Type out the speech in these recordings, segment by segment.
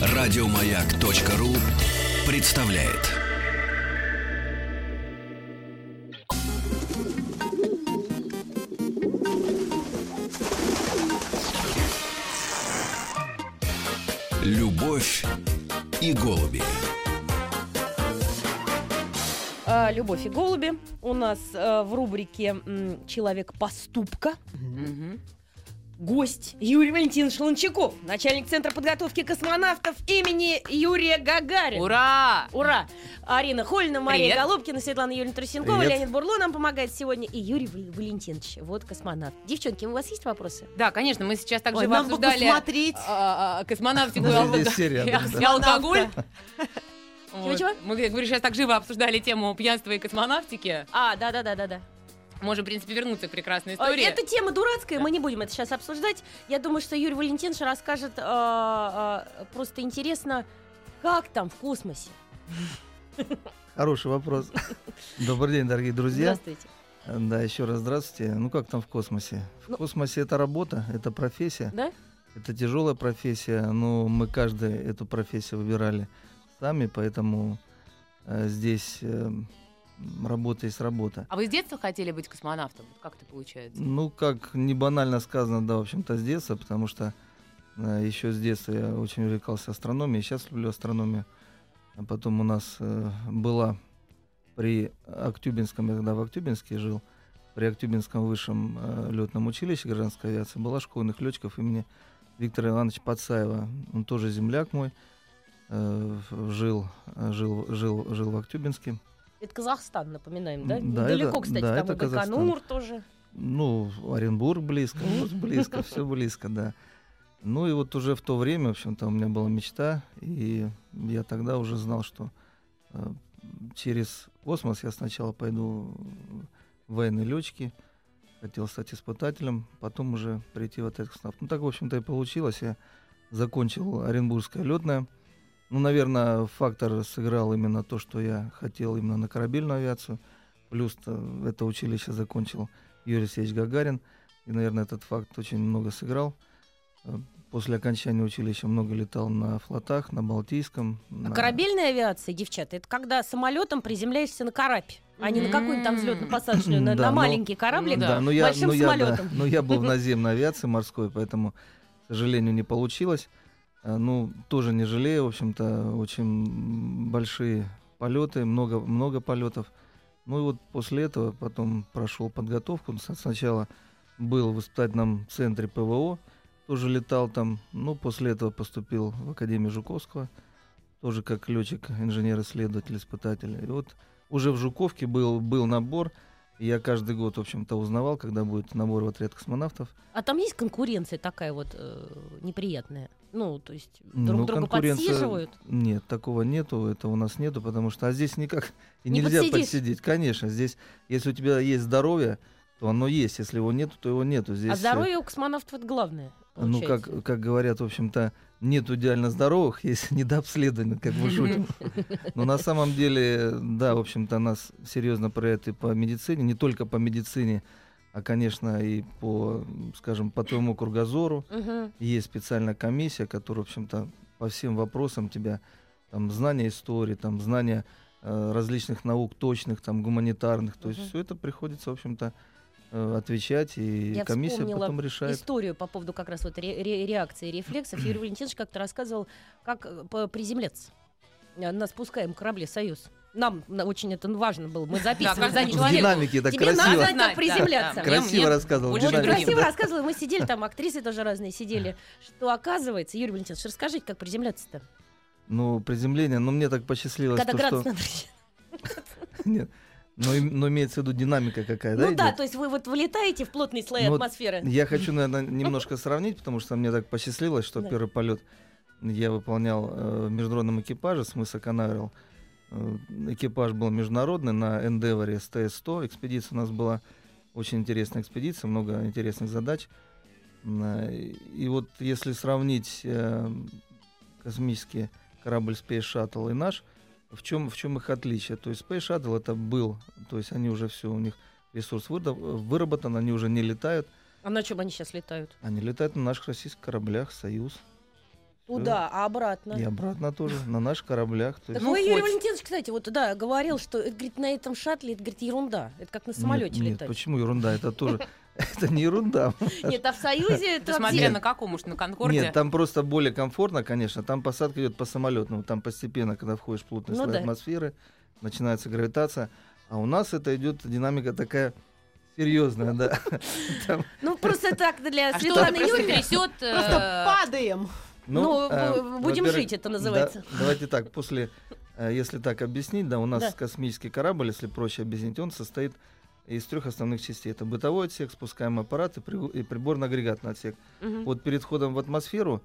Радиомаяк.ру представляет. Любовь и голуби. А, Любовь и голуби. У нас э, в рубрике Человек поступка. Гость Юрий Валентинович Лончаков, начальник Центра подготовки космонавтов имени Юрия Гагарина. Ура! Ура! Арина Хольна, Мария Привет. Голубкина, Светлана Юрьевна Трусенкова, Привет. Леонид Бурло нам помогает сегодня и Юрий Вал- Валентинович, вот космонавт. Девчонки, у вас есть вопросы? Да, конечно, мы сейчас так Ой, обсуждали посмотреть. а, а, космонавтику и алкоголь. Чего-чего? Вот. Мы, говорю, сейчас так живо обсуждали тему пьянства и космонавтики. А, да-да-да-да-да. Можем, в принципе, вернуться к прекрасной А, истории. Эта тема дурацкая, мы не будем это сейчас обсуждать. Я думаю, что Юрий Валентинович расскажет а, а, просто интересно, как там в космосе. Хороший вопрос. Добрый день, дорогие друзья. Здравствуйте. Да, еще раз здравствуйте. Ну как там в космосе? В Ну- космосе это работа, это профессия. Да? Это тяжелая профессия, но мы каждый эту профессию выбирали сами, поэтому э, здесь э, работа есть работа. А вы с детства хотели быть космонавтом? Как это получается? Ну, как не банально сказано, да, в общем-то, с детства, потому что еще с детства я очень увлекался астрономией, сейчас люблю астрономию. А потом у нас э, была при Актюбинском, я тогда в Актюбинске жил, при Актюбинском высшем э, летном училище гражданской авиации была школьных летчиков имени Виктора Ивановича Пацаева. Он тоже земляк мой, э, жил, жил, жил, жил в Актюбинске. Это Казахстан, напоминаем, да? Да, Недалеко, это- кстати, да, там это. Байконур тоже. Ну, Оренбург близко, близко, все близко, да. Ну и вот уже в то время, в общем-то, у меня была мечта, и я тогда уже знал, что э, через космос я сначала пойду в военные летчики, хотел стать испытателем, потом уже прийти в космонавтов. Ну так, в общем-то, и получилось. Я закончил Оренбургское летное. Ну, наверное, фактор сыграл именно то, что я хотел именно на корабельную авиацию. Плюс это училище закончил Юрий Алексеевич Гагарин. И, наверное, этот факт очень много сыграл. Э, После окончания училища много летал на флотах, на Балтийском. А на- корабельная авиация, девчата, это когда самолетом приземляешься на карапе, а не на какую-нибудь там взлетно-посадочную, на, Да, на но- маленький кораблик Ну Да, но я, большим но я, да, самолетом. но я был в наземной авиации морской, поэтому, к сожалению, не получилось. А, Ну, тоже не жалею, в общем-то, очень большие полеты, много, много полетов. Ну и вот после этого потом прошел подготовку. Сначала был в испытательном центре ПВО, тоже летал там. Ну, после этого поступил в Академию Жуковского, тоже как летчик, инженер-исследователь, испытатель. И вот уже в Жуковке был, был набор. Я каждый год, в общем-то, узнавал, когда будет набор в отряд космонавтов. А там есть конкуренция такая вот э, неприятная? Ну, то есть друг Ну, друга подсиживают? Нет, такого нету, это у нас нету, потому что а здесь никак и Не нельзя подсидишь. подсидеть. Конечно, здесь, если у тебя есть здоровье, то оно есть. Если его нету, то его нету. Здесь, А здоровье у космонавтов это главное. Ну, как, получается. как говорят, в общем-то, нет идеально здоровых, есть недообследованы, как мы шутим. Но на самом деле, да, в общем-то, нас серьезно проверяют и по медицине, не только по медицине, а, конечно, и по, скажем, по твоему кругозору. Мгм. Есть специальная комиссия, которая, в общем-то, по всем вопросам тебя, там, знания истории, там, знания э, различных наук точных, там, гуманитарных, то есть Мгм. все это приходится, в общем-то, э, отвечать, и Я комиссия потом решает. историю по поводу как раз вот ре- ре- реакции рефлексов. Юрий Валентинович как-то рассказывал, как э, приземляться э, на спускаемом корабле «Союз». Нам на- очень это важно было. Мы записывали за человеком. динамике так Тебе красиво. надо так приземляться. Красиво рассказывал. очень красиво рассказывала. Мы сидели там, актрисы тоже разные сидели. Что оказывается, Юрий Валентинович, расскажите, как приземляться-то? Ну, приземление, ну, мне так посчастливилось, Когда градус что... надо. Нет, но, им- но имеется в виду динамика какая, да, Ну да, идет? то есть вы вот вылетаете в плотные слои Ну вот атмосферы. Я хочу, наверное, немножко сравнить, потому что мне так посчастливилось, что Да. первый полет я выполнял э, в международном экипаже с мыса Канаверал. Э, экипаж был международный на Endeavour STS-100. Экспедиция у нас была очень интересная экспедиция, много интересных задач. Э, И вот если сравнить э, космический корабль Space Shuttle и наш, в чем, в чем их отличие? То есть Space Shuttle это был, то есть они уже все, у них ресурс выработан, они уже не летают. А на чем они сейчас летают? Они летают на наших российских кораблях «Союз». Туда, а обратно? И обратно тоже, на наших кораблях. То Так Ну, Юрий. Валентинович, кстати, вот да, говорил, что это, говорит, на этом шаттле, это, говорит, ерунда. Это как на самолете нет, нет, летать. почему ерунда? Это тоже, это не ерунда. Нет, а в Союзе это смотря на каком уж, на Конкорде. Нет, там просто более комфортно, конечно. Там посадка идет по самолетному. Там постепенно, когда входишь в плотный Ну слой да. атмосферы, начинается гравитация. А у нас это идет динамика такая серьезная, да. Ну, просто так для А Светланы Юрьевны. трясет... э, Просто падаем. Ну, э, бу- будем жить, это называется. да, давайте так, после, э, если так объяснить, да, у нас Да. космический корабль, если проще объяснить, он состоит из трех основных частей. Это бытовой отсек, спускаемый аппарат и, при- и приборно-агрегатный отсек. Мгм. Вот перед входом в атмосферу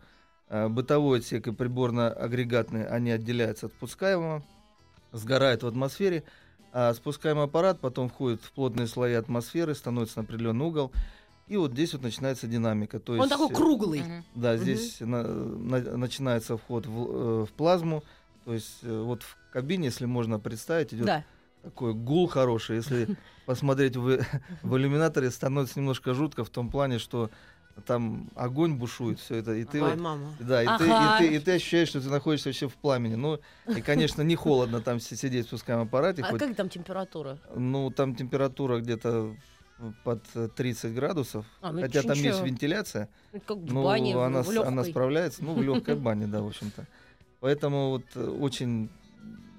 э, бытовой отсек и приборно-агрегатный, они отделяются от спускаемого, сгорают в атмосфере, а спускаемый аппарат потом входит в плотные слои атмосферы, становится на определенный угол, и вот здесь вот начинается динамика. То Он есть, такой э, круглый. Да, здесь на- на- начинается вход в, э, в плазму, то есть э, вот в кабине, если можно представить, идет Да. такой гул хороший. Если посмотреть в, в иллюминаторе, становится немножко жутко в том плане, что там огонь бушует, все это, и ты Ой, вот мама. да, и, ты, Ага. и, ты, и ты ощущаешь, что ты находишься вообще в пламени. Ну, и, конечно, не холодно там си- сидеть в спускаемом аппарате. А хоть, как там температура? Ну, там температура где-то под э, 30 градусов. А, ну хотя там ничего. есть вентиляция. Ну, Как в Ну, бане, она, в она справляется. Ну, в легкой бане, да, в общем-то. Поэтому вот э, очень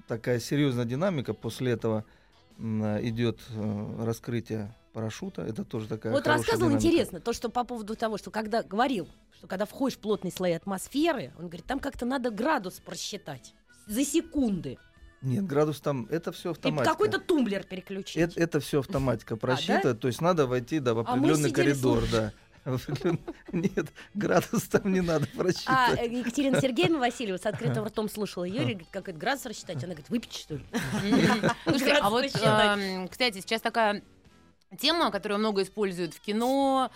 такая серьезная динамика. После этого э, идет э, раскрытие парашюта. Это тоже такая Вот рассказывал динамика. интересно, то, что по поводу того, что когда говорил, что когда входишь в плотные слои атмосферы, он говорит, там как-то надо градус просчитать за секунды. Нет, градус там, это все И автоматика. какой-то тумблер переключить. Это, это все автоматика просчитывает, то есть надо войти да, в А определенный сидели, коридор, слушали. да. Нет, градус там не надо А просчитывать. э, Екатерина Сергеевна Васильева с открытым ртом слушала говорит, как это градус рассчитать? Она говорит, выпить что ли? Слушайте, а вот, эм, кстати, сейчас такая тема, которую много используют в кино,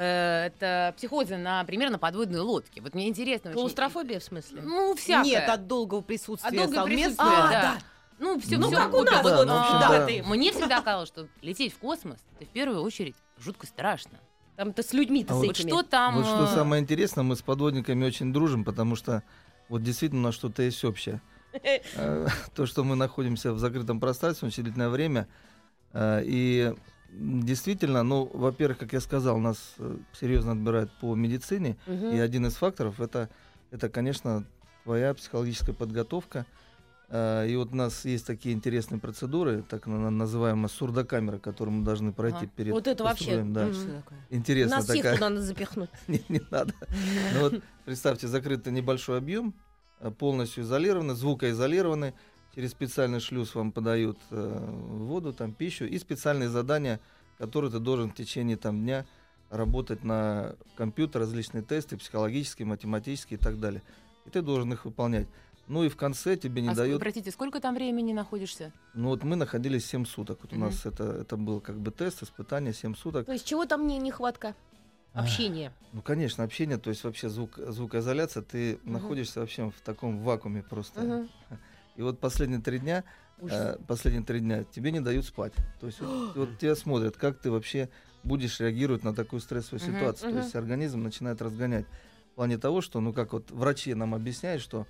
это психозы, на подводной лодке. Вот мне интересно очень. Клаустрофобия в смысле? Ну, всякое. Нет, от долгого присутствия От долгого присутствия, А, да. да. Ну, все, Ну, всё как у нас, Вот, вот, ну, в общем, а, да. ты- Мне всегда казалось, что лететь в космос, это в первую очередь жутко страшно. Там-то с людьми-то А с вот Вот этими. что там... Вот что э, самое интересное, мы с подводниками очень дружим, потому что вот действительно у нас что-то есть общее. Э, То, что мы находимся в закрытом пространстве очень длительное время, э, и действительно, ну, во-первых, как я сказал, нас э, серьезно отбирают по медицине, Мгм. И один из факторов это, это, конечно, твоя психологическая подготовка. Э, И вот у нас есть такие интересные процедуры, так на- называемая сурдокамера, которую мы должны пройти Ага. перед Вот это вообще. Да. Такое? Интересно Нас всех такая. туда надо запихнуть. Не, не надо. Ну вот представьте, закрытый небольшой объем, э, полностью изолированный, звукоизолированный. Через специальный шлюз вам подают э, воду, там пищу и специальные задания, которые ты должен в течение там дня работать на компьютер, различные тесты, психологические, математические и так далее. И ты должен их выполнять. Ну и в конце тебе не а дают. Простите, сколько там времени находишься? Ну вот мы находились 7 суток. Вот у Мгм. нас это, это был как бы тест, испытание 7 суток. То есть чего там не нехватка? Общения. Ну, конечно, общение, то есть вообще звук, звукоизоляция, ты Мгм. находишься вообще в таком вакууме просто. Мгм. И вот последние три дня, э, последние три дня тебе не дают спать. То есть вот, вот тебя смотрят, как ты вообще будешь реагировать на такую стрессовую ситуацию. То есть организм начинает разгонять. В плане того, что, ну как вот врачи нам объясняют, что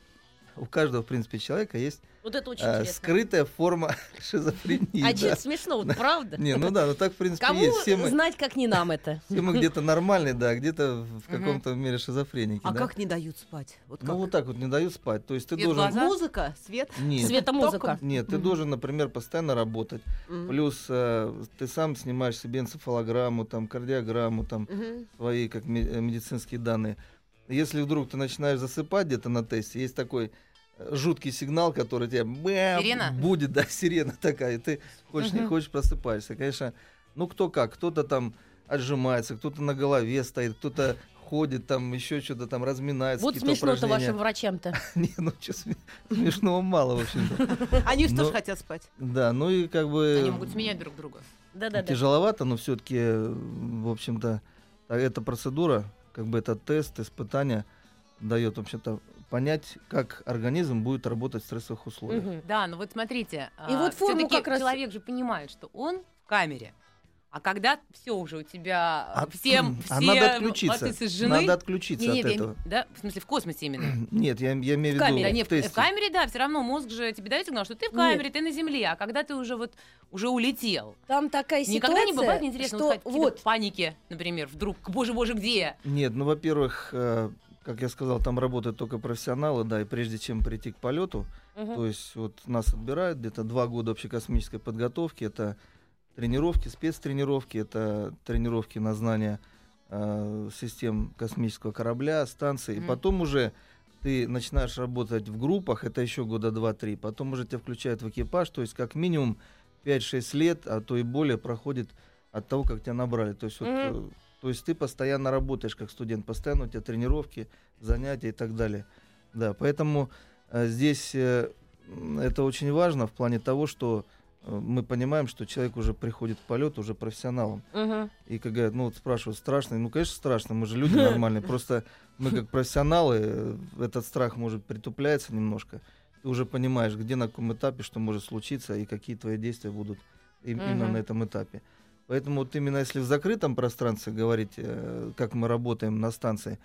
у каждого, в принципе, человека есть Вот это очень интересно. скрытая форма шизофрении. А да. что смешно, вот правда? Не, ну да, ну так, в принципе, Кому есть. Все мы, знать, как не нам это? все мы где-то нормальные, да, где-то в каком-то мере шизофреники. А да. как не дают спать? Вот как? Ну вот так вот не дают спать. То есть ты Свет должен... глаза? Музыка, свет. Нет, Светомузыка. нет, ты Мгм. должен, например, постоянно работать. Мгм. Плюс э, ты сам снимаешь себе энцефалограмму, там, кардиограмму, там, Мгм. свои как э, медицинские данные. Если вдруг ты начинаешь засыпать где-то на тесте, есть такой э, жуткий сигнал, который тебе Сирена? будет, да, сирена такая, и ты хочешь не Мгм. хочешь просыпаешься. Конечно, ну кто как, кто-то там отжимается, кто-то на голове стоит, кто-то ходит там, еще что-то там разминается. Вот смешно-то вашим врачам-то. Не, ну что, смешного мало, в общем-то. Они же тоже хотят спать. Да, ну и как бы Они могут сменять друг друга. Да-да-да. тяжеловато, но все-таки, в общем-то, а эта процедура, как бы этот тест, испытание дает, в общем-то, понять, как организм будет работать в стрессовых условиях. Мгм. Да, ну вот смотрите. И вот форму как раз- человек же понимает, что он в камере. А когда все уже у тебя А, всем а все надо отключиться. сжены? Надо отключиться Не, не, от я- этого. да, в смысле в космосе именно. Нет, я, я имею в В виду камере, Да, не, в в, в камере, да, все равно мозг же тебе дает сигнал, что ты в камере, ты на земле, а когда ты уже вот уже улетел. Там такая Никогда ситуация, не бывает интересно что вот, вот, паники, например, вдруг, боже, боже, где я? Нет, ну, во-первых, э, как я сказал, там работают только профессионалы, да, и прежде чем прийти к полету, Мгм. то есть вот нас отбирают где-то два года общекосмической подготовки, это тренировки, спецтренировки, это тренировки на знание э, систем космического корабля, станции, Мгм. и потом уже ты начинаешь работать в группах, это еще года два-три, потом уже тебя включают в экипаж, то есть как минимум 5-6 лет, а то и более проходит от того, как тебя набрали. То есть, вот, Мгм. э, то есть ты постоянно работаешь как студент, постоянно у тебя тренировки, занятия и так далее. Да, поэтому э, здесь э, это очень важно в плане того, что мы понимаем, что человек уже приходит к полету уже профессионалом. Мгм. И как говорят, ну вот спрашивают, страшно? Ну, конечно, страшно, мы же люди нормальные. Просто мы как профессионалы, э, этот страх может притупляется немножко. Ты уже понимаешь, где на каком этапе, что может случиться, и какие твои действия будут им- именно на этом этапе. Поэтому вот именно если в закрытом пространстве говорить, э, как мы работаем на станции,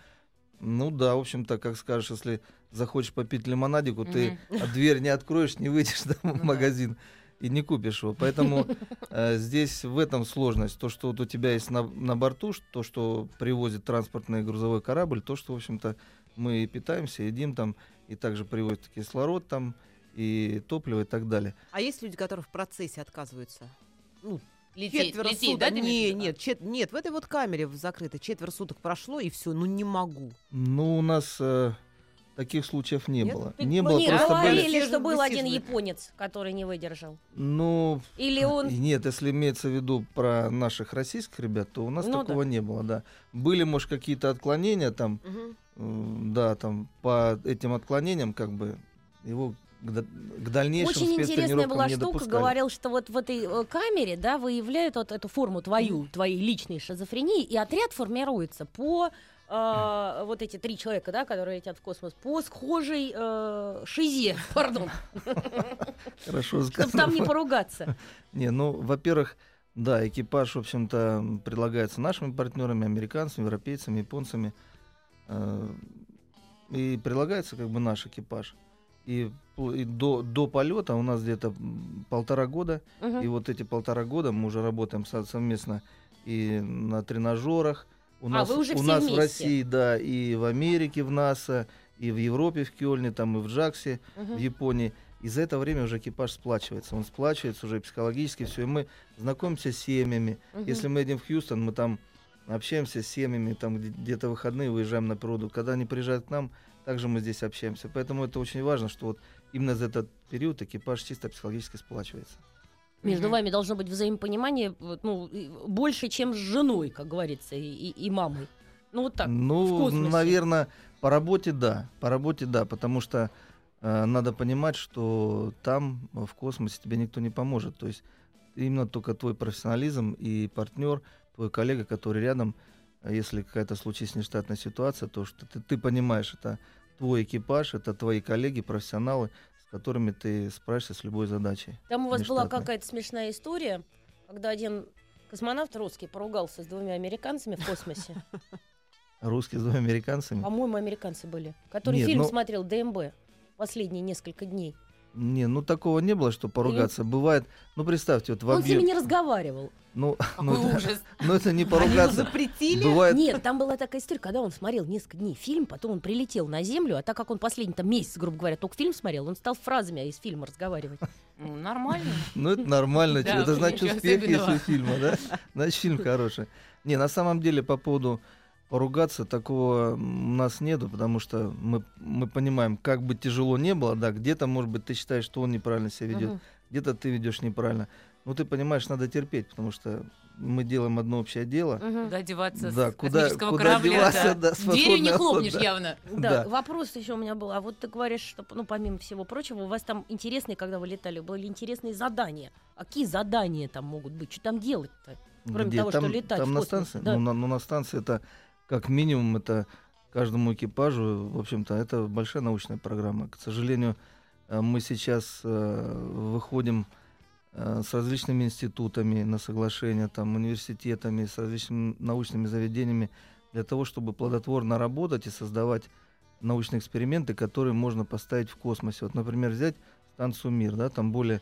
ну да, в общем-то, как скажешь, если захочешь попить лимонадику, ты дверь не откроешь, не выйдешь да, Ну в да. И не купишь его. Поэтому э, здесь в этом сложность. То, что вот у тебя есть на, на борту, то, что привозит транспортный грузовой корабль, то, что, в общем-то, мы и питаемся, едим там, и также привозят кислород там, и топливо и так далее. А есть люди, которые в процессе отказываются? Ну, Лететь, четверо лететь, суток. да, не, нет, чет- нет, в этой вот камере в закрытой четверо суток прошло, и все, ну не могу. Ну, у нас э, таких случаев не Нет? было. Не было, Нет, просто были... говорили, что Высиживают, был один японец, который не выдержал. Ну, Или он... Нет, если имеется в виду про наших российских ребят, то у нас Ну такого не было, да. Были, может, какие-то отклонения там, э, да, там по этим отклонениям как бы его к, да- к дальнейшим Очень интересная была не штука, допускали. говорил, что вот в этой э, камере, да, выявляют вот эту форму твою, твоей личной шизофрении, и отряд формируется по э, вот эти три человека, да, которые летят в космос, по схожей э, шизе, пардон, Хорошо чтобы сказано. там не поругаться. Не, ну, во-первых, да, экипаж, в общем-то, предлагается нашими партнерами, американцами, европейцами, японцами. э, И предлагается как бы наш экипаж. И, и до, до полета у нас где-то полтора года Мгм. И вот эти полтора года мы уже работаем со- совместно и на тренажерах. У А, нас, вы уже у нас в вместе? России, да, и в Америке, в НАСА, и в Европе, в Кёльне, там и в Джаксе, Мгм. в Японии. И за это время уже экипаж сплачивается. Он сплачивается уже психологически, все. И мы знакомимся с семьями. Мгм. Если мы едем в Хьюстон, мы там общаемся с семьями, там где- где-то выходные выезжаем на природу. Когда они приезжают к нам, также мы здесь общаемся. Поэтому это очень важно, что вот именно за этот период экипаж чисто психологически сплачивается. Между вами должно быть взаимопонимание ну, больше, чем с женой, как говорится, и, и- и мамой. Ну вот так. ну, наверное, по работе да, по работе да, потому что э, надо понимать, что там в космосе тебе никто не поможет. То есть именно только твой профессионализм и партнер, твой коллега, который рядом, если какая-то случится нештатная ситуация, то что ты, ты понимаешь, это твой экипаж, это твои коллеги, профессионалы, с которыми ты справишься с любой задачей. Там у вас была какая-то смешная история, когда один космонавт русский поругался с двумя американцами в космосе. Русские с двумя американцами. По-моему, американцы были. Который Нет, фильм ну- смотрел ДМБ последние несколько дней. Не, ну такого не было, что поругаться. Бывает, ну представьте, вот в Он с ними не разговаривал. Ну, ну, Какой это- ужас. ну, это не Они ему поругаться. запретили? Бывает, Нет, там была такая история, когда он смотрел несколько дней фильм, потом он прилетел на Землю, а так как он последний там месяц, грубо говоря, только фильм смотрел, он стал фразами из фильма разговаривать. Ну, нормально. Ну, это нормально. Это значит успех, если фильма, да? Значит, фильм хороший. Не, на самом деле, по поводу поругаться, такого у нас нету, потому что мы, мы понимаем, как бы тяжело не было, да, где-то, может быть, ты считаешь, что он неправильно себя ведет, Мгм. где-то ты ведешь неправильно. Но ты понимаешь, надо терпеть, потому что мы делаем одно общее дело. Мгм. Куда деваться Да, с куда- космического куда корабля? деваться, да, с Дверью не хлопнешь лодки. явно. Да, Да. вопрос еще у меня был. А вот ты говоришь, что, ну, помимо всего прочего, у вас там интересные, когда вы летали, были интересные задания. А какие задания там могут быть? Что там делать-то? Кроме Где? того, что там, летать там в на станции? да. Ну, на, ну, на станции это как минимум это каждому экипажу, в общем-то, это большая научная программа. К сожалению, э, мы сейчас э, выходим э, с различными институтами на соглашение, там, университетами, с различными научными заведениями, для того, чтобы плодотворно работать и создавать научные эксперименты, которые можно поставить в космосе. Вот, например, взять станцию Мир, да, там более,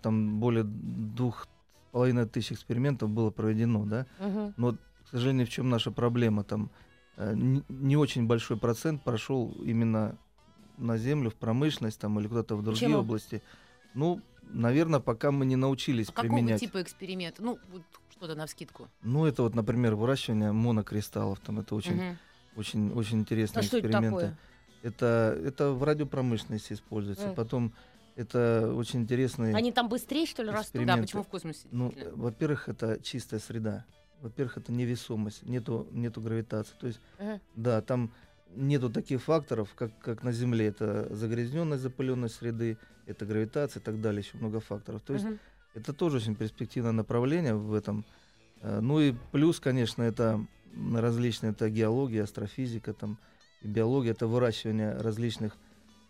там более двух половиной тысяч экспериментов было проведено, да, Мгм. но, сожалению, в чем наша проблема? Там э, не, очень большой процент прошел именно на землю, в промышленность там, или куда-то в другие Почему? области. Ну, наверное, пока мы не научились А какого применять. типа эксперимента? Ну, вот что-то на вскидку. Ну, это вот, например, выращивание монокристаллов. Там это очень, Мгм. очень, очень интересные А это эксперименты. такое? Это, это в радиопромышленности используется. М. Потом это очень интересные. Они там быстрее, что ли, растут? Да, почему в космосе? Ну, во-первых, это чистая среда. Во-первых, это невесомость, нету, нету гравитации. То есть, Ага. да, там нету таких факторов, как, как на Земле. Это загрязненность, запыленность среды, это гравитация и так далее, еще много факторов. То есть, Мгм. это тоже очень перспективное направление в этом. Э, Ну и плюс, конечно, это различные, это геология, астрофизика, там, и биология, это выращивание различных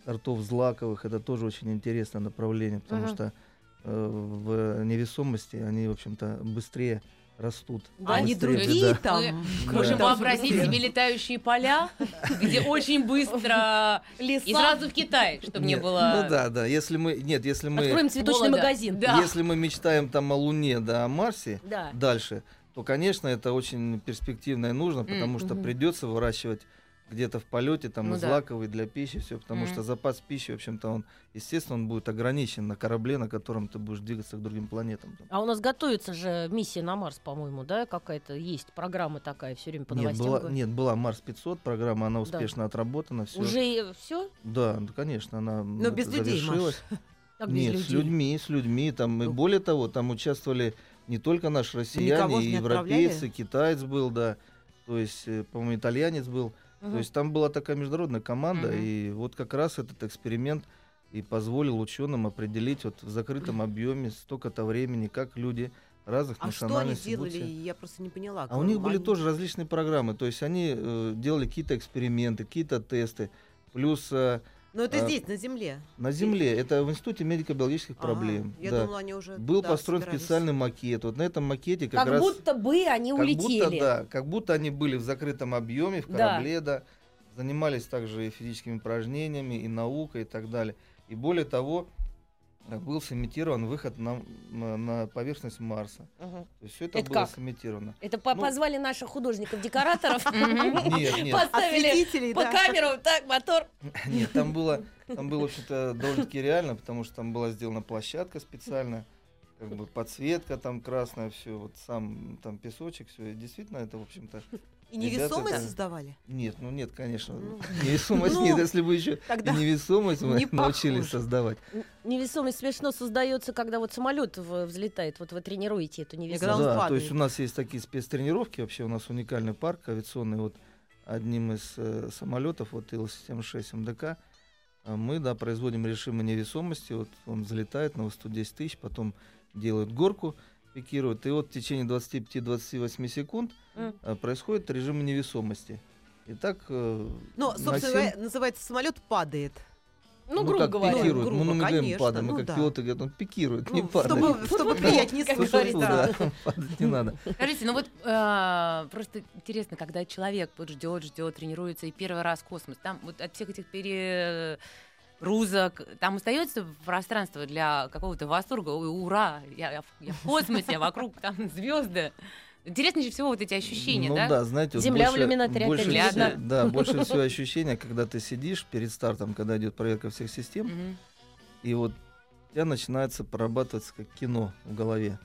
сортов злаковых, это тоже очень интересное направление, потому Мгм. что э, в невесомости они, в общем-то, быстрее растут. Да, Они быстрее, другие да. там. Мы Да. можем Там вообразить себе летающие поля, где очень быстро... Леса. И сразу в Китай, чтобы не было... Ну да, да. Если мы. Нет, если мы. Откроем цветочный голода. магазин. Да. Если мы мечтаем там о Луне, да, о Марсе, Да. дальше, то, конечно, это очень перспективно и нужно, потому что Мгм. придется выращивать где-то в полете там Ну и да. для пищи, все, потому Мгм. что запас пищи, в общем-то, он, естественно, он будет ограничен на корабле, на котором ты будешь двигаться к другим планетам. там. А у нас готовится же миссия на Марс, по-моему, да, какая-то есть программа такая все время по Нет, новостям. была, нет, была Марс 500 программа, она Да. успешно отработана, все. Уже все? Да, ну, конечно, она Но без людей, Маш. завершилась. Как Нет, с людей? людьми, с людьми. Там, и Ну. более того, там участвовали не только наши россияне, и европейцы, отправляли? китаец был, да. То есть, э, по-моему, итальянец был. То есть там была такая международная команда, Мгм. и вот как раз этот эксперимент и позволил ученым определить вот в закрытом объеме столько-то времени, как люди разных А что они национальностей. делали? Я просто не поняла. А у них были Они- тоже различные программы, то есть они э, делали какие-то эксперименты, какие-то тесты, плюс э, Но это а, здесь, на Земле. на Земле, это в Институте медико-биологических Ага, проблем. Я да. думала, они уже Был туда построен собирались. специальный макет. Вот на этом макете как, Как, раз... будто бы они как улетели. будто, да, как будто они были в закрытом объеме, в Да. корабле, да. Занимались также и физическими упражнениями, и наукой, и так далее. И более того, был сымитирован выход на, на, на поверхность Марса. То есть все это, Это было как? сымитировано. Это по- Ну- позвали наших художников-декораторов, Нет, нет. поставили по да. камеру, так, мотор. Нет, там было, там было, в общем-то, довольно-таки реально, потому что там была сделана площадка специальная, как бы подсветка там красная, все, вот сам там песочек, все. И действительно, это, в общем-то, И Ребята, невесомость да. создавали? нет, ну нет, конечно, Ну. невесомость Ну, нет, если бы еще Тогда невесомость мы не научились похоже. создавать. Невесомость смешно создается, когда вот самолет взлетает. Вот вы тренируете эту невесомость. Да, то есть у нас есть такие спецтренировки, вообще у нас уникальный парк авиационный, вот одним из э, самолетов, вот Ил-76 МДК, а мы, да, производим режимы невесомости, вот он взлетает на высоту 10 тысяч, потом делают горку, пикируют, и вот в течение 25-28 секунд А, происходит режим невесомости. И так э, Но, на собственно, семь- говоря, называется самолет падает. Ну, грубо как говоря. пикирует, грубо, мы, мы говорим падаем, мы ну как да. пилоты говорят, он пикирует, не Ну, падает. чтобы, чтобы приятнее. Фу-фу-фу, да. да, падать не надо. Скажите, ну вот э, просто интересно, когда человек вот ждет, ждет, тренируется и первый раз космос, там вот от всех этих перегрузок, там остается пространство для какого-то восторга, Ой, ура, я, я в, я в космосе, а вокруг там звезды. Интереснее всего вот эти ощущения, ну, да? знаете, вот Земля в больше, иллюминаторе больше опять всего- видно. да, больше всего ощущения, когда ты сидишь перед стартом, когда идет проверка всех систем, и вот у тебя начинается прорабатываться как кино в голове.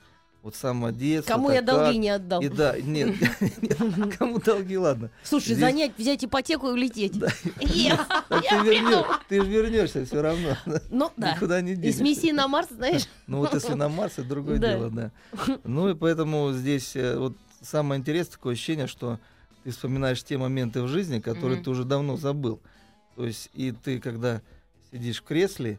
Вот с самого детства. Кому я долги как. не отдал? И да, нет, нет, кому долги, ладно. Слушай, Здесь- занять, взять ипотеку и улететь. Да. Yes, Так я ты вернешь, ты же вернешься все равно. Ну да. Никуда не И с денешься. миссией на Марс, знаешь, Ну вот если на Марс, это другое Да. дело, да. Ну и поэтому здесь э, вот самое интересное такое ощущение, что ты вспоминаешь те моменты в жизни, которые ты уже давно забыл. То есть и ты, когда сидишь в кресле,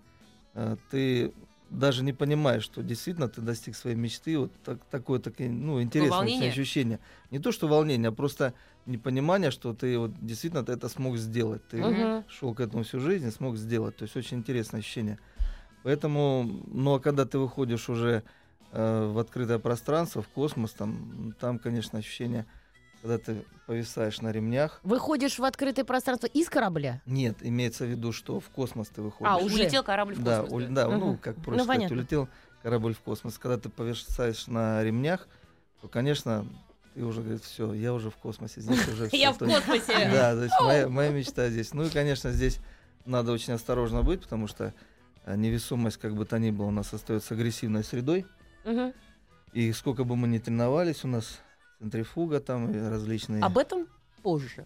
э, ты даже не понимаешь, что действительно ты достиг своей мечты. Вот так- такое, такое, ну, интересное волнение? ощущение. Не то, что волнение, а просто непонимание, что ты вот действительно ты это смог сделать. Ты Мгм. шел к этому всю жизнь и смог сделать. То есть очень интересное ощущение. Поэтому, ну а когда ты выходишь уже э, в открытое пространство, в космос, там, там, конечно, ощущение, когда ты повисаешь на ремнях. Выходишь в открытое пространство из корабля? Нет, имеется в виду, что в космос ты выходишь. А, уже. Улетел корабль в Да, космос. уль- да, ну, Мгм. как Ну, проще сказать, понятно. улетел корабль в космос. Когда ты повисаешь на ремнях, то, конечно, ты уже говоришь, все, я уже в космосе, здесь уже Я в космосе. Да, то есть моя, мечта здесь. Ну и, конечно, здесь надо очень осторожно быть, потому что э, невесомость, как бы то ни было, у нас остается агрессивной средой. И сколько бы мы ни треновались, у нас центрифуга там и различные... Об этом позже.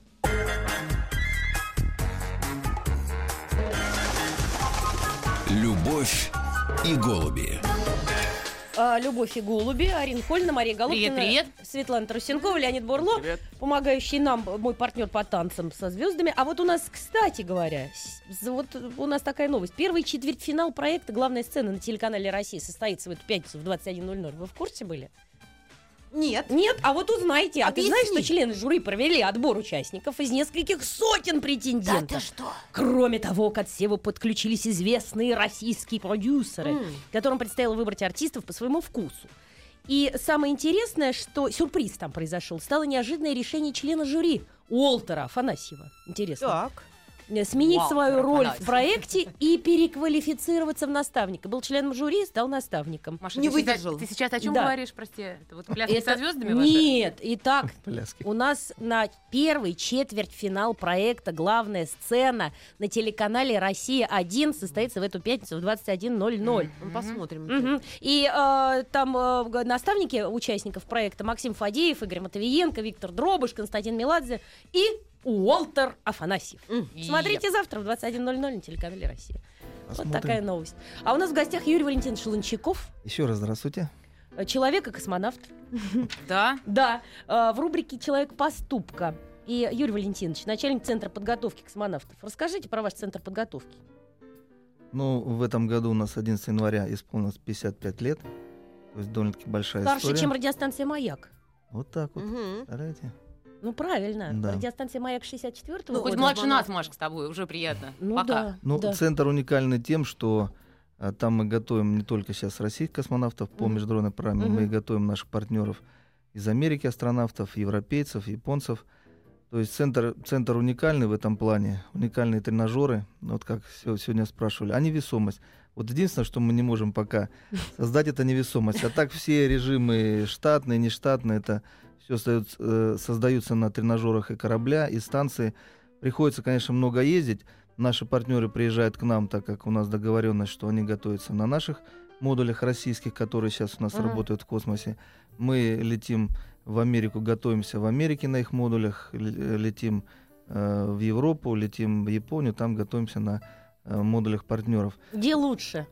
Любовь и голуби. А, Любовь и голуби, Арина Хольна, Мария Голубкина, Привет, Светлана Трусенкова, Леонид Бурло, помогающий нам, мой партнер по танцам со звездами. А вот у нас, кстати говоря, вот у нас такая новость. Первый четвертьфинал проекта «Главная сцена» на телеканале «Россия» состоится в эту пятницу в 21.00. Вы в курсе были? Нет. Нет, а вот узнаете. А ты Объясни. знаешь, что члены жюри провели отбор участников из нескольких сотен претендентов? что? Кроме того, к отсеву подключились известные российские продюсеры, М. которым предстояло выбрать артистов по своему вкусу. И самое интересное, что сюрприз там произошел, стало неожиданное решение члена жюри Уолтера Афанасьева. Интересно. Так. Э, Сменить Уолтер свою роль в проекте и переквалифицироваться в наставника. Был членом жюри, стал наставником. Маша, Не ты сейчас- выдержал. Ты сейчас о чем Да. говоришь, прости? Это вот пляски Это- со звездами ваши? Нет, итак, Пляски. у нас на первый четвертьфинал проекта «Главная сцена» на телеканале «Россия-1» состоится в эту пятницу в 21.00. Ну, посмотрим. Мгм. И э, там э, наставники участников проекта Максим Фадеев, Игорь Матвиенко, Виктор Дробыш, Константин Меладзе и Уолтер Афанасьев. М. Смотрите завтра в 21.00 на телеканале «Россия». Вот Посмотрим. такая новость. А у нас в гостях Юрий Валентинович Лончаков, Еще раз здравствуйте. э, человек и космонавт. Да? Да, э, в рубрике «Человек поступка». И Юрий Валентинович, начальник Центра подготовки космонавтов. Расскажите про ваш Центр подготовки. Ну, в этом году у нас 11 января исполнилось 55 лет. То есть довольно-таки большая Старше, история. чем радиостанция «Маяк». Вот так вот. Мгм. Представляете? Ну, правильно. Да. Радиостанция «Маяк» 64-го Ну, хоть года. младше нас. Машка, с тобой, уже приятно. Ну Пока. да. Ну, да. центр уникальный тем, что а, там мы готовим не только сейчас российских космонавтов по Мгм. международной программе, Мгм. мы и готовим наших партнеров из Америки астронавтов, европейцев, японцев. То есть центр, центр уникальный в этом плане, уникальные тренажеры, вот как сегодня спрашивали, а невесомость. Вот единственное, что мы не можем пока создать, это невесомость. А так все режимы штатные, нештатные, это все создаются на тренажерах и корабля, и станции. Приходится, конечно, много ездить. Наши партнеры приезжают к нам, так как у нас договоренность, что они готовятся на наших модулях российских, которые сейчас у нас Мгм. работают в космосе. Мы летим в Америку, готовимся в Америке на их модулях, л- летим э, в Европу, летим в Японию, там готовимся на э, модулях партнеров. Где лучше?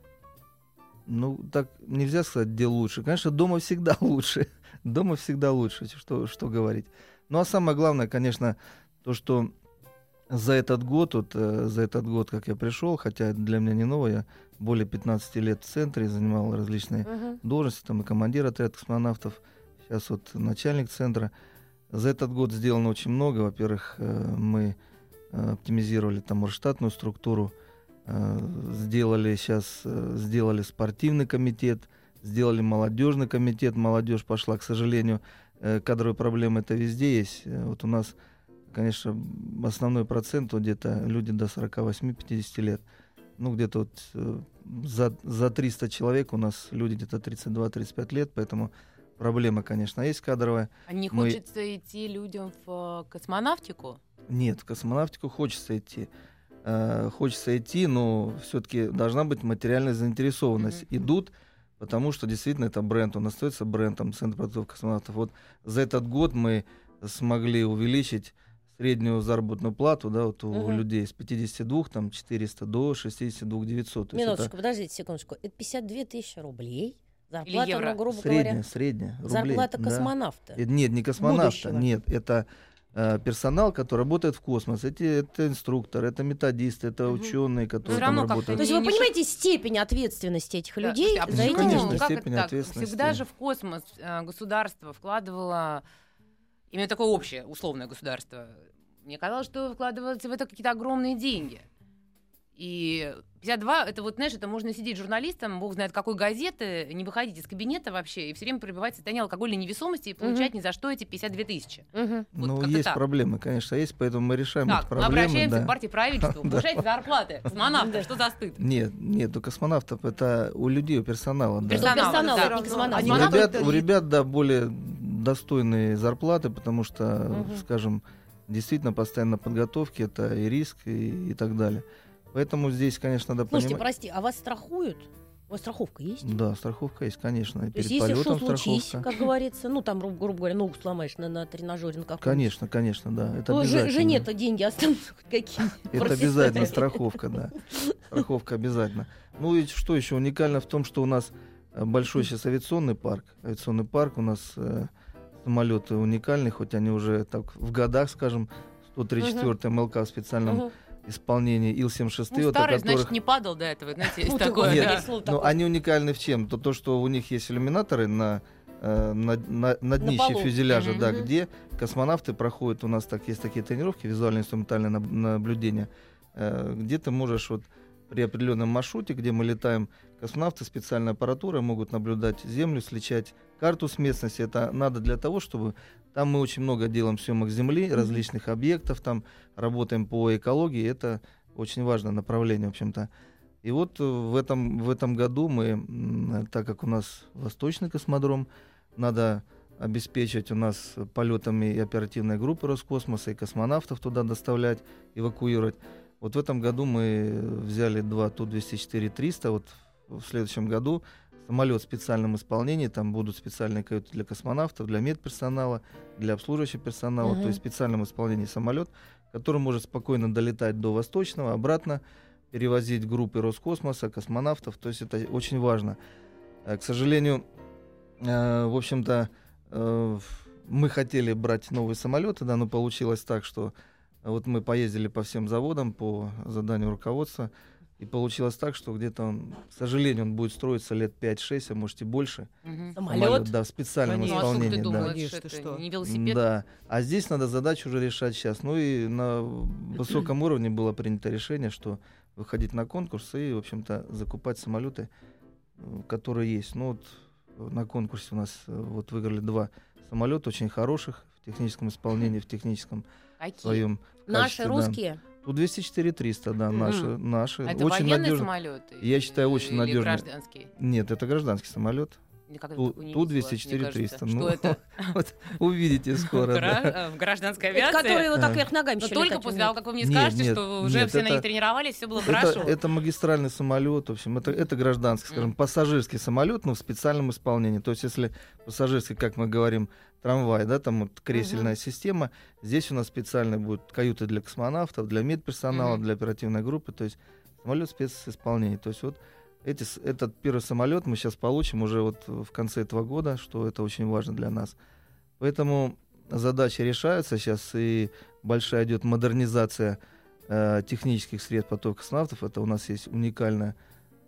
Ну, так нельзя сказать, где лучше. Конечно, дома всегда лучше. Дома всегда лучше, что, что говорить. Ну, а самое главное, конечно, то, что за этот год, вот, э, за этот год, как я пришел, хотя для меня не ново, я более 15 лет в центре занимал различные Мгм. должности, там и командир отряда космонавтов, сейчас вот начальник центра. За этот год сделано очень много. Во-первых, э, мы э, оптимизировали там штатную структуру, э, сделали сейчас сделали спортивный комитет, сделали молодежный комитет, молодежь пошла, к сожалению, э, кадровые проблемы это везде есть. Э, Вот у нас, конечно, основной процент вот где-то люди до 48-50 лет. Ну, где-то вот э, за, за 300 человек у нас люди где-то 32-35 лет, поэтому проблема, конечно, есть кадровая. А не Мы- хочется идти людям в космонавтику? Нет, в космонавтику хочется идти. Э, хочется идти, но все-таки должна быть материальная заинтересованность. Мгм. Идут, потому что действительно это бренд, он остается брендом Центра подготовки космонавтов. Вот за этот год мы смогли увеличить среднюю заработную плату да, вот у Мгм. людей с 52 там, 400 до 62 900. То есть это Минуточку, подождите секундочку. Это 52 тысячи рублей. Зарплата, евро? ну, грубо средняя, говоря. средняя. рублей, Зарплата да. космонавта. Э, Нет, не космонавта, Будущего. нет, это персонал, который работает в космос. Эти, это инструкторы, это методисты, это Мгм. ученые, которые Всё там работают. То есть вы не понимаете степень ответственности этих Да, людей слушайте, а за эти конечно, деньги? Как это степень так? ответственности. Всегда же в космос э, государство вкладывало именно такое общее, условное государство. Мне казалось, что вкладывалось в это какие-то огромные деньги. И 52, это вот, знаешь, это можно сидеть журналистом, бог знает какой газеты, не выходить из кабинета вообще, и все время пребывать в состоянии алкогольной невесомости и получать ни за что эти 52 тысячи. Мгм. Вот ну, есть так. проблемы, конечно, есть, поэтому мы решаем эти Так, мы проблемы. обращаемся да. к партии правительству, повышайте зарплаты. Космонавты, что за стыд? Нет, нет, у космонавтов это у людей, у персонала. персонала, да. не. У ребят, это- у ребят, да, более достойные зарплаты, потому что, скажем, действительно постоянно подготовки, это и риск, и, и так далее. Поэтому здесь, конечно, надо Слушайте, понимать. прости, а вас страхуют? У вас страховка есть? Да, страховка есть, конечно. То есть, перед если что случись, страховка. как говорится, ну, там, гру- грубо говоря, ногу сломаешь на, на тренажере на каком Конечно, конечно, да. Это Ну, жене-то деньги останутся хоть какие Это обязательно страховка, да. Страховка обязательно. Ну и что еще уникально в том, что у нас э, большой сейчас авиационный парк. Авиационный парк у нас э, самолеты уникальные, хоть они уже так в годах, скажем, 134 МЛК в специальном Мгм. Исполнении Ил-76, Ну, вот старый, которых... значит, не падал до этого, знаете, есть Ну, такое. Нет, такое. они уникальны в чем? То, то, что у них есть иллюминаторы на, э, на, на, на днище полу. фюзеляжа, Мгм. да, где космонавты проходят, у нас так, есть такие тренировки, визуально-инструментальное наб- наблюдение, э, где ты можешь вот при определенном маршруте, где мы летаем, космонавты специальной аппаратурой могут наблюдать Землю, сличать карту с местности. Это надо для того, чтобы... Там мы очень много делаем съемок Земли, различных объектов, там работаем по экологии. Это очень важное направление, в общем-то. И вот э, в этом, в этом году мы, так как у нас восточный космодром, надо обеспечить у нас полетами и оперативной группы Роскосмоса, и космонавтов туда доставлять, эвакуировать. Вот в этом году мы взяли два Ту-204-300, вот в следующем году самолет в специальном исполнении, там будут специальные каюты для космонавтов, для медперсонала, для обслуживающего персонала, Мгм. то есть в специальном исполнении самолет, который может спокойно долетать до Восточного, обратно перевозить группы Роскосмоса, космонавтов, то есть это очень важно. Э, К сожалению, э, в общем-то, э, мы хотели брать новые самолеты, да, но получилось так, что вот мы поездили по всем заводам по заданию руководства, и получилось так, что где-то он, к сожалению, он будет строиться лет 5-6, а может и больше. Мгм. Самолет? да, в специальном Конечно. Ну, а сколько исполнении. ты да. думаешь, Конечно, это что? не велосипед? Да. А здесь надо задачу уже решать сейчас. Ну и на высоком уровне было принято решение, что выходить на конкурс и, в общем-то, закупать самолеты, э, которые есть. Ну вот на конкурсе у нас э, вот выиграли два самолета очень хороших в техническом исполнении, в техническом Какие? своем Наши качестве, да. Русские? Ту-204-300, да, наши, наши. А это очень военные надежно. самолеты? Я считаю, очень надежные. гражданские? Нет, это гражданский самолет. Никогда Ту- Ту- видела, 204 мне кажется. 300, Что ну, это? Вот увидите скоро. Да. э, В гражданской Это авиации? которые вот так вверх ногами Но только после того, как вы мне скажете, нет, что уже нет, все на них тренировались, все было Это, хорошо. это магистральный самолет, в общем, это, это гражданский, скажем, пассажирский самолет, но в специальном исполнении. То есть, если пассажирский, как мы говорим, трамвай, да, там вот кресельная система, здесь у нас специально будут каюты для космонавтов, для медперсонала, Мгм. для оперативной группы, то есть самолет специсполнения. То есть вот эти, этот первый самолет мы сейчас получим уже вот в конце этого года, что это очень важно для нас. Поэтому задачи решаются сейчас, и большая идет модернизация э, технических средств потока космонавтов. Это у нас есть уникальная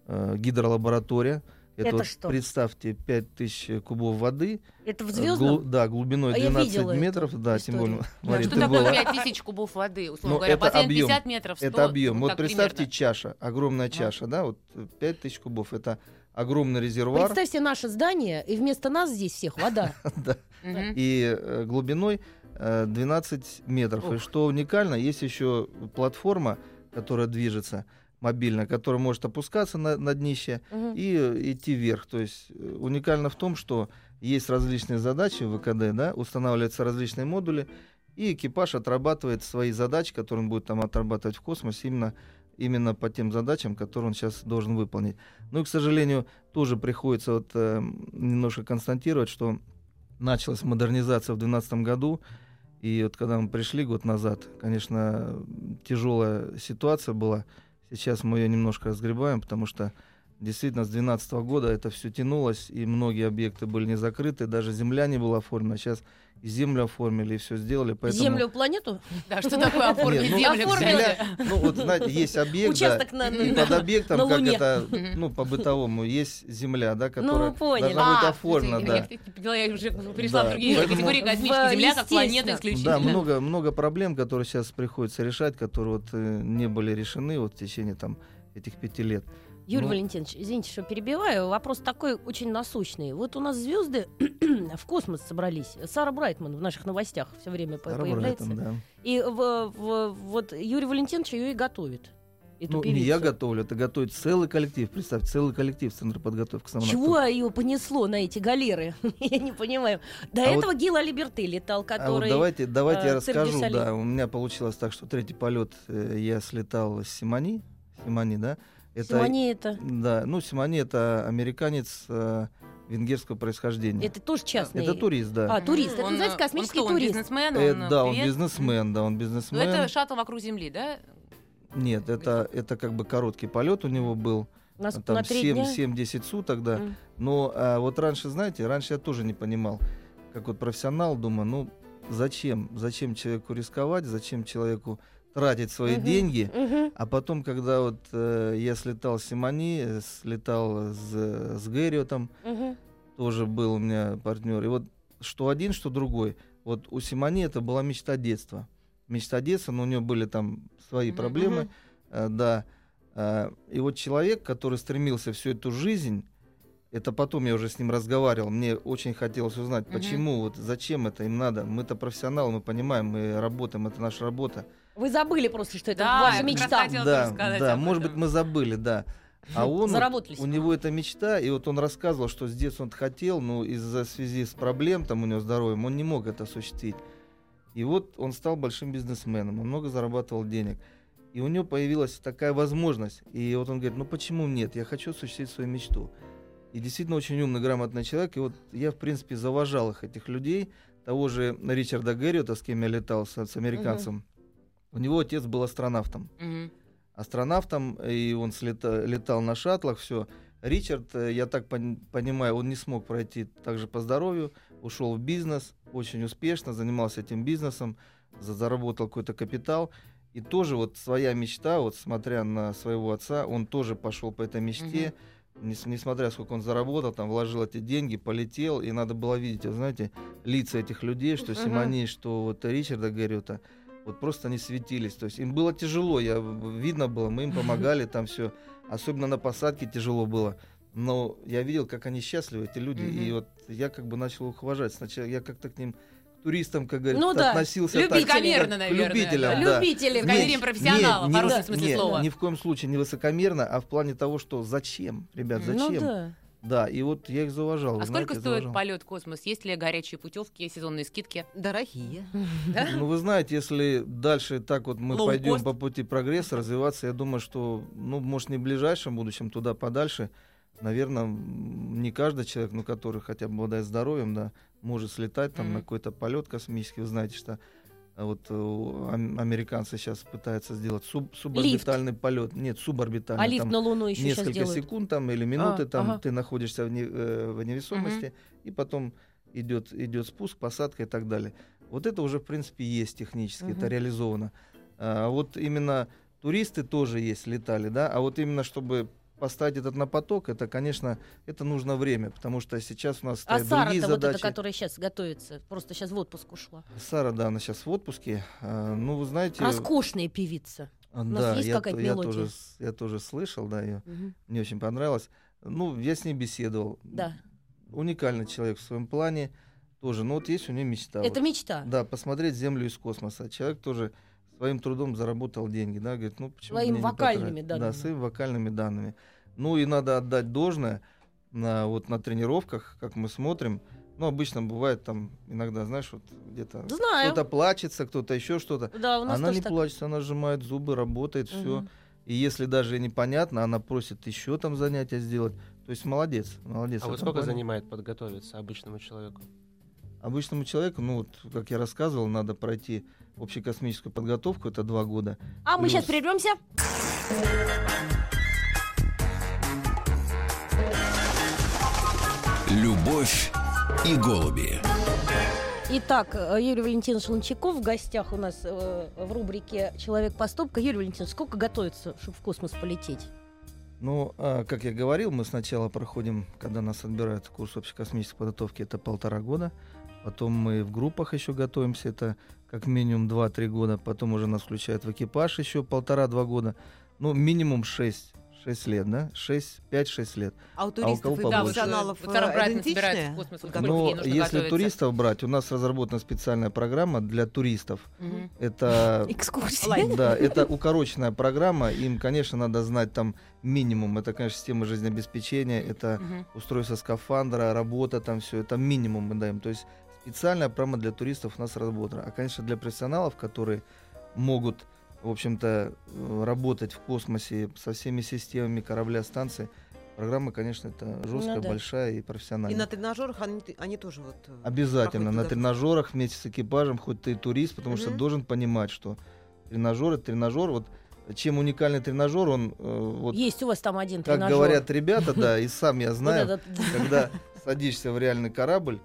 э, гидролаборатория. Это вот что? Представьте, 5000 кубов воды. Это в э, звездном? глу- да, глубиной А я 12 видела эту метров. Да, тем более, Да, Мария, Что такое была. 5000 кубов воды, условно Ну, говоря? это объем. 50 метров, 100, Это объем. ну, вот так представьте примерно. чаша, огромная чаша, да, вот э, 5000 кубов. Это огромный резервуар. Представьте наше здание, и вместо нас здесь всех вода. да, и э, глубиной э, 12 метров. И Ух. что уникально, есть еще платформа, которая движется мобильно, которая может опускаться на, на днище Мгм. и э, идти вверх. То есть э, уникально в том, что есть различные задачи в ВКД, да, устанавливаются различные модули, и экипаж отрабатывает свои задачи, которые он будет там отрабатывать в космосе именно, именно по тем задачам, которые он сейчас должен выполнить. Ну и, к сожалению, тоже приходится вот, э, немножко констатировать, что началась модернизация в 2012 году, и вот когда мы пришли год назад, конечно, тяжелая ситуация была. Сейчас мы ее немножко разгребаем, потому что Действительно, с 2012 года это все тянулось, и многие объекты были не закрыты, даже земля не была оформлена. Сейчас и землю оформили, и все сделали. Поэтому... Землю, планету? Да, что такое оформить Нет, ну, землю? оформили. Ну, вот, знаете, есть объект, да, Участок на- и на- под объектом, на как это, ну, по-бытовому, есть земля, да, которая поняли. должна быть А, оформлена, я- да. Я уже перешла Да, в другие поэтому- категории космической. В- Земля как планета исключительно. Да, много, много проблем, которые сейчас приходится решать, которые вот э, не были решены вот в течение там этих пяти лет. Юрий Ну. Валентинович, извините, что перебиваю. Вопрос такой очень насущный. Вот у нас звезды в космос собрались. Сара Брайтман в наших новостях все время Сара появляется. Брайтон, да. И в- в- вот Юрий Валентинович ее и готовит. Эту Ну, не я готовлю, это готовит целый коллектив. Представь, целый коллектив Центра подготовки к Чего ее понесло на эти галеры? я не понимаю. До А вот- этого Гил Алиберты летал, А вот который... давайте, давайте э, я расскажу. Да, у меня получилось так, что третий полет э, я слетал с Симони. Симони, да? Это, Симони это... Да, ну Симони это американец э, венгерского происхождения. Это тоже частный... Это турист, да. А, турист. Это Он, называется э, космический он кто, он турист. бизнесмен, Э, он, да, он бизнесмен, да, он Ну, бизнесмен. это шаттл вокруг Земли, да? Нет, это, это как бы короткий полет у него был. На, на Там три дня. 7-10 суток, да. М. Но а, вот раньше, знаете, раньше я тоже не понимал, как вот профессионал, думаю, ну зачем? Зачем человеку рисковать? Зачем человеку тратить свои Мгм. деньги? Мгм. А потом, когда вот э, я слетал с Симони, э, слетал с, с Гэриотом, Мгм. тоже был у меня партнер. И вот что один, что другой. Вот у Симони это была мечта детства. Мечта детства, но у нее были там свои Мгм. проблемы. Э, да. Э, и вот человек, который стремился всю эту жизнь, это потом я уже с ним разговаривал, мне очень хотелось узнать, Мгм. почему, вот зачем это им надо. Мы-то профессионалы, мы понимаем, мы работаем, это наша работа. Вы забыли просто, что это Да, ваша мечта. да, сказать да, об может этом. быть, мы забыли, да. А он, вот, Заработались. у него это мечта, и вот он рассказывал, что с детства он хотел, но из-за связи с проблем там у него здоровьем, он не мог это осуществить. И вот он стал большим бизнесменом, он много зарабатывал денег. И у него появилась такая возможность. И вот он говорит, ну почему нет, я хочу осуществить свою мечту. И действительно очень умный, грамотный человек. И вот я, в принципе, завожал их, этих людей. Того же Ричарда Герриота, с кем я летал, с, с американцем. У него отец был астронавтом Мгм. астронавтом, и он слета- летал на шаттлах, все. Ричард, э, я так пон- понимаю, он не смог пройти также по здоровью, ушел в бизнес, очень успешно, занимался этим бизнесом, за- заработал какой-то капитал. И тоже вот своя мечта, вот смотря на своего отца, он тоже пошел по этой мечте, нес- несмотря сколько он заработал, там вложил эти деньги, полетел, и надо было видеть, вы знаете, лица этих людей, что Мгм. Симони, что вот Ричарда Гарриота, вот просто они светились. То есть им было тяжело, я, видно было, мы им помогали, там все. Особенно на посадке тяжело было. Но я видел, как они счастливы, эти люди. И Мгм. вот я как бы начал их уважать. Сначала я как-то к ним, туристам, как говорится, Ну да, относился так, Любителям, как к наверное, любителям. да. да. Любители. С доверием профессионала, в не хорошем выс- смысле не, слова. Ни в коем случае не высокомерно, а в плане того, что зачем, ребят, Ну зачем? Ну да. Да, и вот я их зауважал. А вы сколько знаете, стоит зауважал. полет в космос? Есть ли горячие путевки, сезонные скидки? Дорогие. Ну, вы знаете, если дальше так вот мы пойдем по пути прогресса, развиваться, я думаю, что, ну, может, не в ближайшем будущем, туда подальше, наверное, не каждый человек, ну, который хотя бы обладает здоровьем, да, может слетать там на какой-то полет космический. Вы знаете, что вот э, ам- американцы сейчас пытаются сделать суб- суборбитальный полет. Нет, суборбитальный. А лифт на Луну еще несколько секунд там или минуты А, там ага. ты находишься в, не- э, в невесомости, и потом идет, идет спуск, посадка и так далее. Вот это уже, в принципе, есть технически, это Мгм. реализовано. А вот именно туристы тоже есть, летали, да, а вот именно чтобы поставить этот на поток, это, конечно, это нужно время, потому что сейчас у нас А стоят другие Сара-то вот задачи. эта, которая сейчас готовится, просто сейчас в отпуск ушла. Сара, да, она сейчас в отпуске. А, ну, вы знаете... Роскошная певица. а, нас да, есть я, какая-то то- я мелодия? тоже, я тоже слышал, да, ее. Мгм. Мне очень понравилось. Ну, я с ней беседовал. Да. Уникальный человек в своем плане тоже. Ну, вот есть у нее мечта. Это вот. мечта. Да, посмотреть Землю из космоса. Человек тоже своим трудом заработал деньги, да, говорит, ну почему Своими вокальными потратить? данными. Да, своими вокальными данными. Ну и надо отдать должное на вот на тренировках, как мы смотрим. Ну, обычно бывает там иногда, знаешь, вот где-то Знаю. кто-то плачется, кто-то еще что-то. Да, у нас Она не так. плачется, она сжимает зубы, работает, все. Мгм. И если даже непонятно, она просит еще там занятия сделать. То есть молодец, молодец. А вот сколько плане. занимает подготовиться обычному человеку? Обычному человеку, ну вот, как я рассказывал, надо пройти общекосмическую подготовку, это два года. А мы плюс- сейчас прервемся. Любовь и голуби. Итак, э, Юрий Валентинович Лунчаков в гостях у нас э, в рубрике «Человек поступка». Юрий Валентинович, сколько готовится, чтобы в космос полететь? Ну, а, как я говорил, мы сначала проходим, когда нас отбирают курс общекосмической подготовки, это полтора года. Потом мы в группах еще готовимся, это как минимум 2-3 года. Потом уже нас включают в экипаж еще полтора-два года. Ну, минимум 6, 6 лет, да? 6, 5-6 лет. А у кого туристов и побольше? профессионалов вот Карл э, Брайтон собирается в идентичные? космос. Сколько Но если готовиться? туристов брать, у нас разработана специальная программа для туристов. Мгм. Это Экскурсия. Да, это укороченная программа. Им, конечно, надо знать там минимум. Это, конечно, система жизнеобеспечения, это Мгм. устройство скафандра, работа там все. Это минимум мы даем. То есть специальная программа для туристов у нас разработана. А, конечно, для профессионалов, которые могут, в общем-то, э, работать в космосе со всеми системами корабля, станции, программа, конечно, это жесткая, Ну да. большая и И профессиональная. на тренажерах они, они тоже вот... э, Обязательно на тренажерах вместе с экипажем, хоть ты и турист, потому что Мгм. должен понимать, что тренажер это тренажер. Вот чем уникальный тренажер, он э, вот Есть у вас там один как тренажер. говорят ребята, да, и сам я знаю, когда садишься в реальный корабль,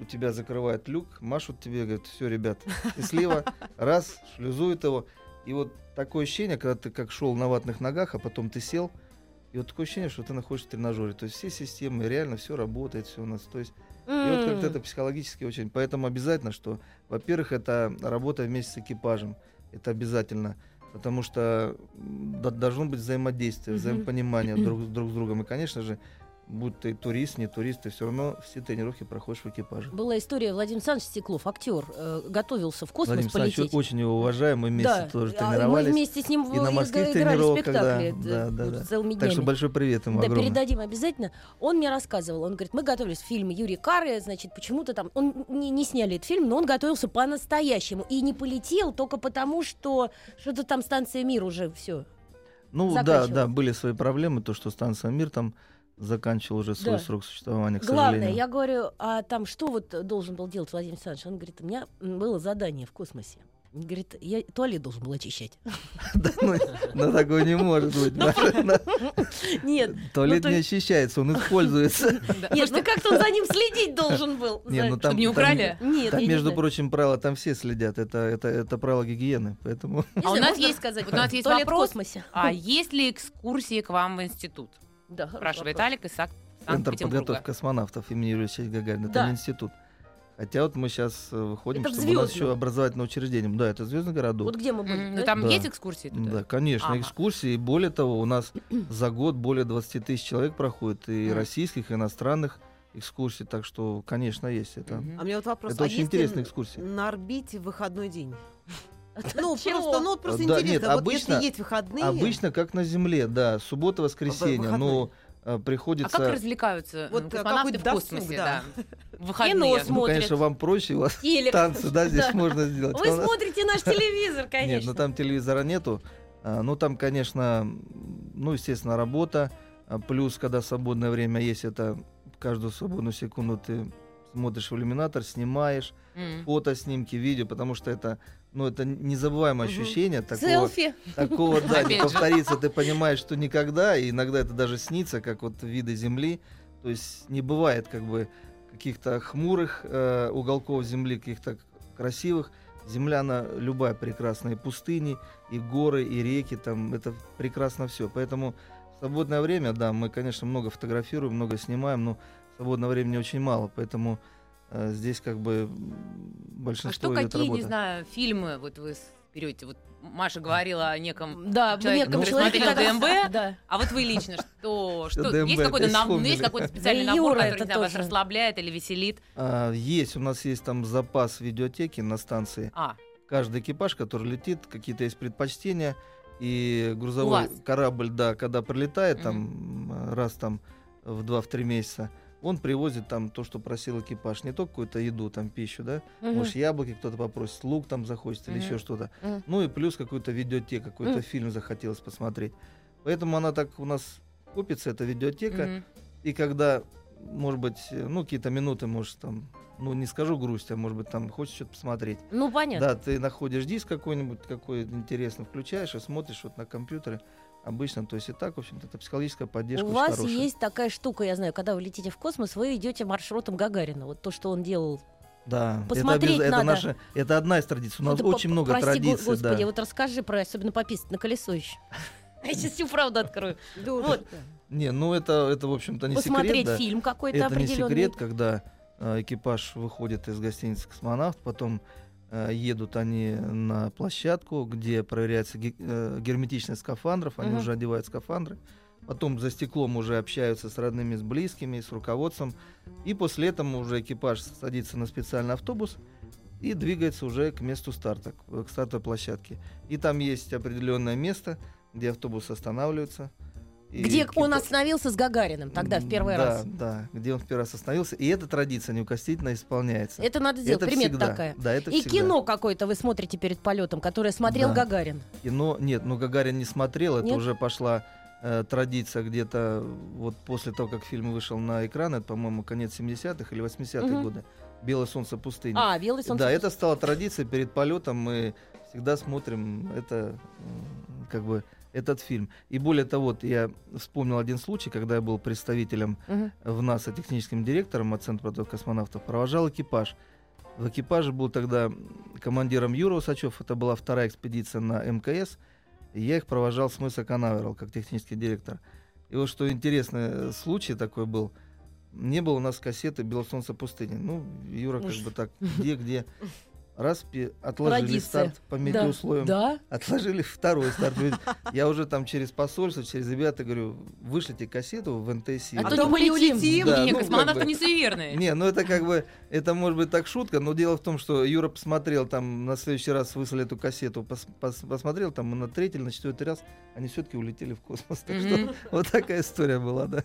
у тебя закрывает люк, машут тебе, говорят, все, ребят, счастливо, раз, шлюзует его. И вот такое ощущение, когда ты как шел на ватных ногах, а потом ты сел, и вот такое ощущение, что ты находишься в тренажере. То есть все системы, реально все работает, все у нас. То есть и вот как-то это психологически очень. Поэтому обязательно, что, во-первых, это работа вместе с экипажем. Это обязательно. Потому что должно быть взаимодействие, Мгм. взаимопонимание друг, друг с другом. И, конечно же, будь ты турист, не турист, ты все равно все тренировки проходишь в экипаже. Была история, Владимир Александрович Стеклов, актер, э, готовился в космос Владимир полететь. очень его уважаем, мы вместе да, тоже а тренировались. мы вместе с ним и на в- морских тренировках, да, спектакли да, э, да, вот да. целыми Так что днями. большой привет ему Да, огромный. передадим обязательно. Он мне рассказывал, он говорит, мы готовились к фильму Юрий Кары, значит, почему-то там, он не, не сняли этот фильм, но он готовился по-настоящему и не полетел только потому, что что-то там станция Мир уже все. Ну да, да, были свои проблемы, то, что станция Мир там заканчивал уже свой Да. срок существования, к Главное, сожалению. я говорю, а там что вот должен был делать Владимир Александрович? Он говорит, у меня было задание в космосе. Говорит, я туалет должен был очищать. Да, ну, ну, такое не может быть. Нет, Туалет ну, то не очищается, он используется. Да. нет, ну как-то он за ним следить должен был. Не, За- ну там- Чтобы не там- украли. Нет, Там, между прочим, правила там все следят. Это, это, это правила гигиены. Поэтому А у нас есть- сказать, у нас есть туалет в вопрос. космосе. А есть ли экскурсии к вам в институт? Да, Спрашивает вопрос. Алик из Центр подготовки космонавтов имени Юрия Гагарина. Это Да. не институт. Хотя вот мы сейчас выходим, Это чтобы у нас еще образовательное учреждение. Да, это звездный городок. Вот где мы были? Да? Ну там Да. есть экскурсии туда? Да, конечно, Ага. экскурсии. И более того, у нас за год более 20 тысяч человек проходит и Мгм. российских, и иностранных экскурсий. Так что, конечно, есть это. Мгм. А мне вот вопрос, Это а очень интересная экскурсия. на орбите в выходной день? Ну, Чего? просто, ну, вот просто Да, интересно, нет, вот обычно- если есть выходные... Обычно как на Земле, да, суббота, воскресенье. выходной. Но э, А приходится... как развлекаются Вот, а космонавты в космосе? да. Да. Выходные. Кино ну, смотрят. конечно, вам проще, у вас Телек. танцы, да, здесь Да. можно сделать. Вы А смотрите наш телевизор, конечно. Нет, ну там телевизора нету. А, Ну там, конечно, ну, естественно, работа. А, Плюс, когда свободное время есть, это каждую свободную секунду ты смотришь в иллюминатор, снимаешь М. фото, снимки, видео, потому что это, ну, это незабываемое Мгм. ощущение такого, Селфи. такого, да, не повторится, ты понимаешь, что никогда, и иногда это даже снится, как вот виды Земли, то есть не бывает как бы каких-то хмурых э, уголков Земли, каких-то красивых. Земля, она любая прекрасная, и пустыни, и горы, и реки, там, это прекрасно все. Поэтому в свободное время, да, мы, конечно, много фотографируем, много снимаем, но свободного времени очень мало, поэтому здесь как бы А большинство что идет какие, работа. не знаю, фильмы вот вы берете? Вот Маша говорила о неком... Да, Человек, неком который человеке, смотрел ДМБ, Да. А вот вы лично, что, что ДМБ есть какой-то нам- ну, есть какой-то специальный Да, набор, Юра, который знаю, вас расслабляет или веселит? А, есть, у нас есть там запас видеотеки на станции. А, Каждый экипаж, который летит, какие-то есть предпочтения. И грузовой корабль, да, когда прилетает там м, раз там в 2-3 месяца, он привозит там то, что просил экипаж. Не только какую-то еду, там пищу, да. Мгм. Может, яблоки кто-то попросит, лук там захочет или Мгм. еще что-то. Мгм. Ну и плюс какую-то видеотеку, какой-то Мгм. фильм захотелось посмотреть. Поэтому она так у нас купится, эта видеотека. мгм. И когда, может быть, ну, какие-то минуты, может, там, ну, не скажу грусть, а может быть, там, хочешь что-то посмотреть. Ну, понятно. Да, ты находишь диск какой-нибудь, какой интересный, включаешь и смотришь вот на компьютере. Обычно, то есть и так, в общем-то, это психологическая поддержка У вас хорошая. есть такая штука, я знаю, когда вы летите в космос, вы идете маршрутом Гагарина. Вот то, что он делал. Да, посмотреть это, это, надо. наша, это одна из традиций. У нас Ну, очень по- много прости, традиций, Господи, да. вот расскажи про, особенно пописать на колесо еще. Я сейчас всю правду открою. Дурочка. Не, ну это, это в общем-то, не Посмотреть секрет, да. фильм какой-то Это не определенный. секрет, когда э, экипаж выходит из гостиницы «Космонавт», потом едут они на площадку, где проверяется э, герметичность скафандров, они Мгм. уже одевают скафандры, потом за стеклом уже общаются с родными, с близкими, с руководством, и после этого уже экипаж садится на специальный автобус и двигается уже к месту старта, к стартовой площадке. И там есть определенное место, где автобус останавливается. И Где он экипаж- остановился с Гагарином тогда в первый да, раз. Да, где он в первый раз остановился. И эта традиция неукоснительно исполняется. Это надо сделать, Это примета всегда. такая. Да, это И всегда. кино какое-то вы смотрите перед полетом, которое смотрел Да. Гагарин. Кино, нет, ну Гагарин не смотрел, это Нет? уже пошла э, традиция где-то вот после того, как фильм вышел на экран, это, по-моему, конец 70-х или 80-х Мгм. годы. «Белое солнце пустыни». А, белый солнце. да, это стало традицией перед полетом. Мы всегда смотрим это, как бы, этот фильм. И более того, вот я вспомнил один случай, когда я был представителем Мгм. в НАСА техническим директором от Центра подготовки космонавтов, провожал экипаж. В экипаже был тогда командиром Юра Усачев, это была вторая экспедиция на МКС, и я их провожал с мыса Канаверал, как технический директор. И вот что интересный э, случай такой был, не было у нас кассеты «Белое солнце пустыни». Ну, Юра как бы так, где-где. Раз отложили Традиция. старт по Да. метеоусловиям, Да. отложили второй старт. Я уже там через посольство, через ребята говорю, вышлите кассету в НТСИ. А А то мы не улетим. Да, Не, ну, как космонавты бы. не суеверные. Не, ну это как бы, это может быть так шутка, но дело в том, что Юра посмотрел там, на следующий раз выслали эту кассету, пос- пос- посмотрел там на третий или на четвертый раз, они все-таки улетели в космос. Так что вот такая история была, да.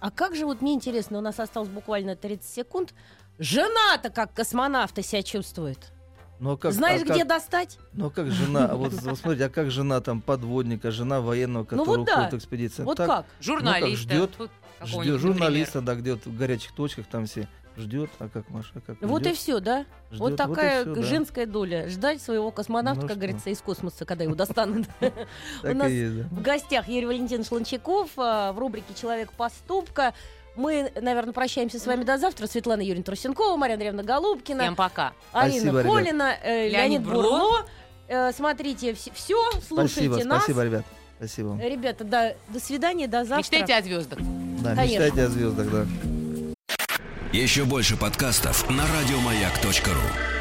А как же вот мне интересно, у нас осталось буквально 30 секунд. Жена-то как космонавта себя чувствует. Ну а как, Знаешь, а как- где достать? Ну а как жена, а вот, вот смотрите, а как жена там подводника, жена военного, который Ну вот да. уходит в экспедицию? Вот Так, как? Журналиста. ждет- Тут какого-нибудь, Ждет, например. журналиста, да, где-то в горячих точках там все ждет, а как Маша, а как Вот и ждет, все, да? ждет, вот такая всё, да. женская доля. Ждать своего космонавта, Ну как что. говорится, из космоса, когда его достанут. У нас да. В гостях Юрий Валентинович Лончаков а, в рубрике «Человек поступка». Мы, наверное, прощаемся с вами до завтра. Светлана Юрьевна Трусенкова, Марьяна Андреевна Голубкина, Всем пока. Арина Спасибо. Колина, э, Леонид Леонид Бурло. Бурло. Э, Смотрите все, слушайте Спасибо, нас. спасибо, ребят. Спасибо. Ребята, да, до свидания, до завтра. Мечтайте о звездах. Да, конечно. мечтайте о звездах, да. Еще больше подкастов на радиомаяк.ру.